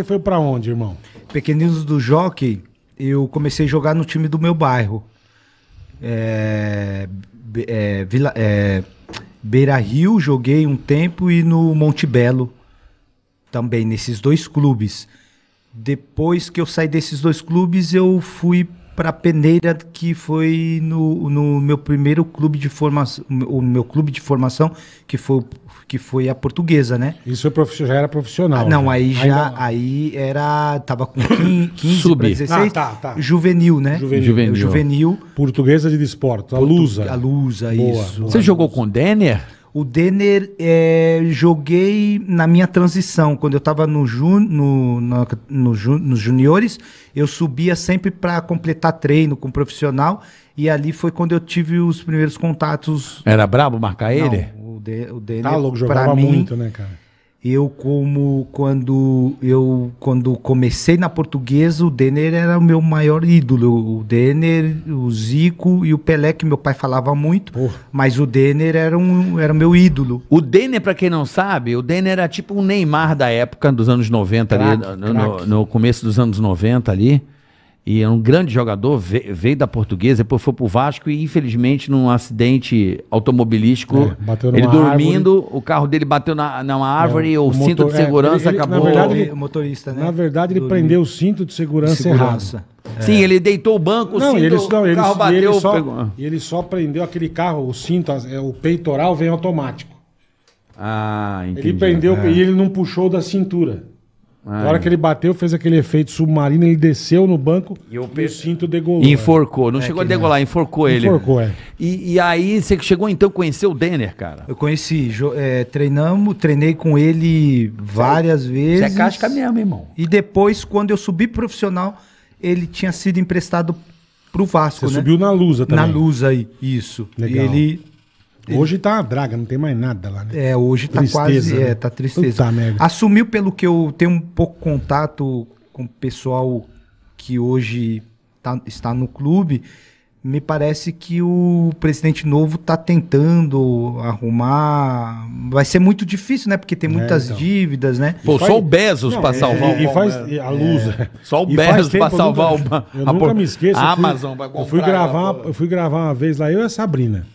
e foi pra onde, irmão? Pequeninos do Jockey, eu comecei a jogar no time do meu bairro. É, é, Vila, é, Beira Rio, joguei um tempo e no Monte Belo também, nesses dois clubes. Depois que eu saí desses dois clubes, eu fui para Peneira, que foi no, no meu primeiro clube de formação, o meu clube de formação, que foi, que foi a portuguesa, né? Isso foi profi- já era profissional. Ah, não, né? aí já, Ainda- aí era, tava com 15, 15 Sub. pra 16, Ah, tá, tá. juvenil, né? Juvenil. Juvenil. Juvenil, Portuguesa de desporto, a Lusa. a Lusa, Boa, isso. boa. Você jogou com o Denner? O Denner, é, joguei na minha transição. Quando eu estava no ju, no, no ju- nos juniores, eu subia sempre para completar treino com profissional. E ali foi quando eu tive os primeiros contatos. Era brabo marcar ele? Não, o, De, o Denner, Tá louco, pra jogava mim, muito, né, cara? Eu como quando eu quando comecei na portuguesa, o Denner era o meu maior ídolo. O Denner, o Zico e o Pelé que meu pai falava muito, Porra. mas o Denner era um era o meu ídolo. O Denner, pra quem não sabe, o Denner era tipo um Neymar da época, dos anos 90 ali, Craque, no, no começo dos anos 90 ali. E é um grande jogador, ve- veio da portuguesa, depois foi pro Vasco e infelizmente num acidente automobilístico, É, bateu ele dormindo, o carro dele bateu na, numa árvore, É, o, o cinto motor- de é, segurança ele- ele- na acabou. verdade, ele- o motorista, né? Na verdade, ele Do- prendeu o cinto de segurança, segurança. errado. Sim, ele deitou o banco, o Não, cinto, e ele, não, o ele, carro e bateu, ele só, pegou. e ele só prendeu aquele carro, o cinto, é, o peitoral vem automático. Ah, entendi. Ele prendeu É. e ele não puxou da cintura. Ah, Na hora que ele bateu, fez aquele efeito submarino, ele desceu no banco E e o pe- cinto degolou. Enforcou, não chegou a degolar, enforcou ele. Enforcou, é. E, e aí você chegou então a conhecer o Denner, cara. Eu conheci, é, treinamos, treinei com ele várias Você vezes. é casca mesmo, irmão. E depois, quando eu subi profissional, ele tinha sido emprestado pro Vasco, Você né? subiu na Lusa também. Na luz aí, isso. Legal. E ele Hoje tá uma draga, não tem mais nada lá, né? É, hoje tá Tristeza, quase. né? É, tá tristeza. Puta merda. Assumiu pelo que eu tenho um pouco contato com o pessoal que hoje tá- está no clube. Me parece que o presidente novo tá tentando arrumar. Vai ser muito difícil, né? Porque tem muitas então. dívidas, né? Pô, faz- só o Bezos Não, pra é, salvar e, o e faz a Lusa. É. Só o E Bezos tempo, pra eu salvar nunca- o Eu a nunca por- me esqueço. A eu fui- Amazon vai eu fui comprar gravar, uma, eu fui gravar uma vez lá, eu e a Sabrina.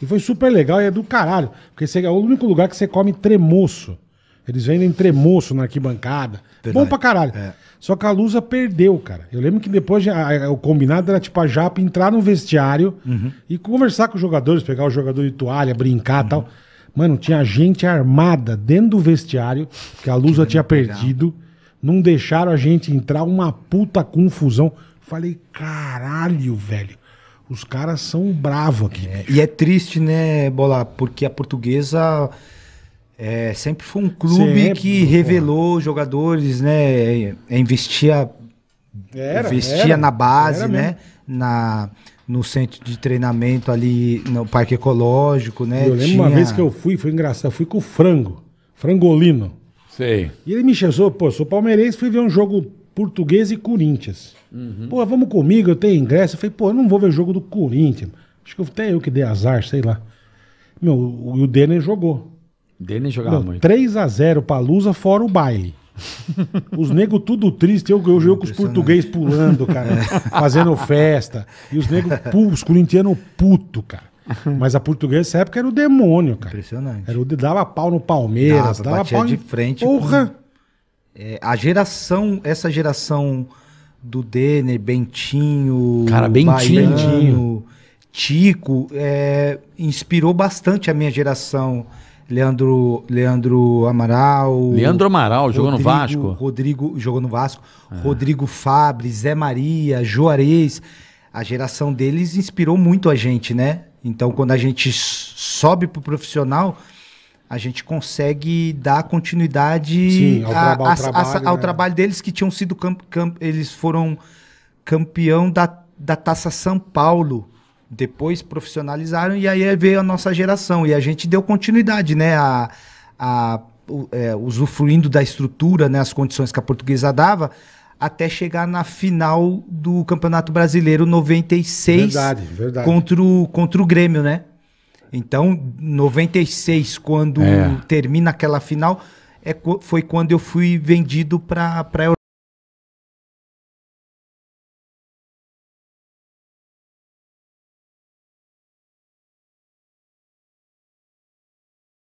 E foi super legal e é do caralho. Porque você, é o único lugar que você come tremoço. Eles vendem tremoço na arquibancada. Verdade. Bom pra caralho. É. Só que a Lusa perdeu, cara. Eu lembro que depois a- a- o combinado era tipo a Japa entrar no vestiário Uhum. e conversar com os jogadores, pegar o jogador de toalha, brincar Uhum. e tal. Mano, tinha gente armada dentro do vestiário, que a Lusa tinha perdido. Não deixaram a gente entrar, uma puta confusão. Falei, caralho, velho. Os caras são bravos aqui. É, e é triste, né, Bola? Porque a portuguesa é, sempre foi um clube Sempre, que porra. revelou jogadores, né? é, Investia Era, investia era, na base, era né? Na, no centro de treinamento ali no Parque Ecológico, né? Eu lembro uma Tinha- vez que eu fui, foi engraçado, eu fui com o frango, frangolino. Sei. E ele me chamou, pô, sou palmeirense, fui ver um jogo português e Corinthians. Pô, vamos comigo, eu tenho ingresso. Eu falei, pô, eu não vou ver jogo do Corinthians. Acho que até eu que dei azar, sei lá. Meu, o, o Denner jogou. Denner jogava Meu, muito. 3x0 pra Lusa, fora o baile. Os negros tudo triste, eu, eu jogo com os portugueses pulando, cara, fazendo festa. E os negros, os corintianos puto, cara. Mas a portuguesa nessa época era o demônio, cara. Impressionante. Era o dava pau no Palmeiras, Dava, dava batia pau de em- frente Porra! É, a geração, essa geração do Denner, Bentinho, Cara, Bentinho. Baiano, Tico, é, inspirou bastante a minha geração. Leandro, Leandro Amaral. Leandro Amaral jogou no Vasco. Rodrigo jogou no Vasco. Rodrigo Fabre, Zé Maria, Juarez. A geração deles inspirou muito a gente, né? Então, quando a gente sobe pro profissional, a gente consegue dar continuidade Sim, ao a- ao a- a- trabalho, ao né? trabalho deles que tinham sido camp, camp- eles foram campeão da, da Taça São Paulo. Depois profissionalizaram e aí veio a nossa geração. E a gente deu continuidade, né? A, a, é, usufruindo da estrutura, né? As condições que a portuguesa dava, até chegar na final do Campeonato Brasileiro 96 Verdade, verdade. contra o, contra o Grêmio, né? Então, 96, quando É. termina aquela final, é, foi quando eu fui vendido para a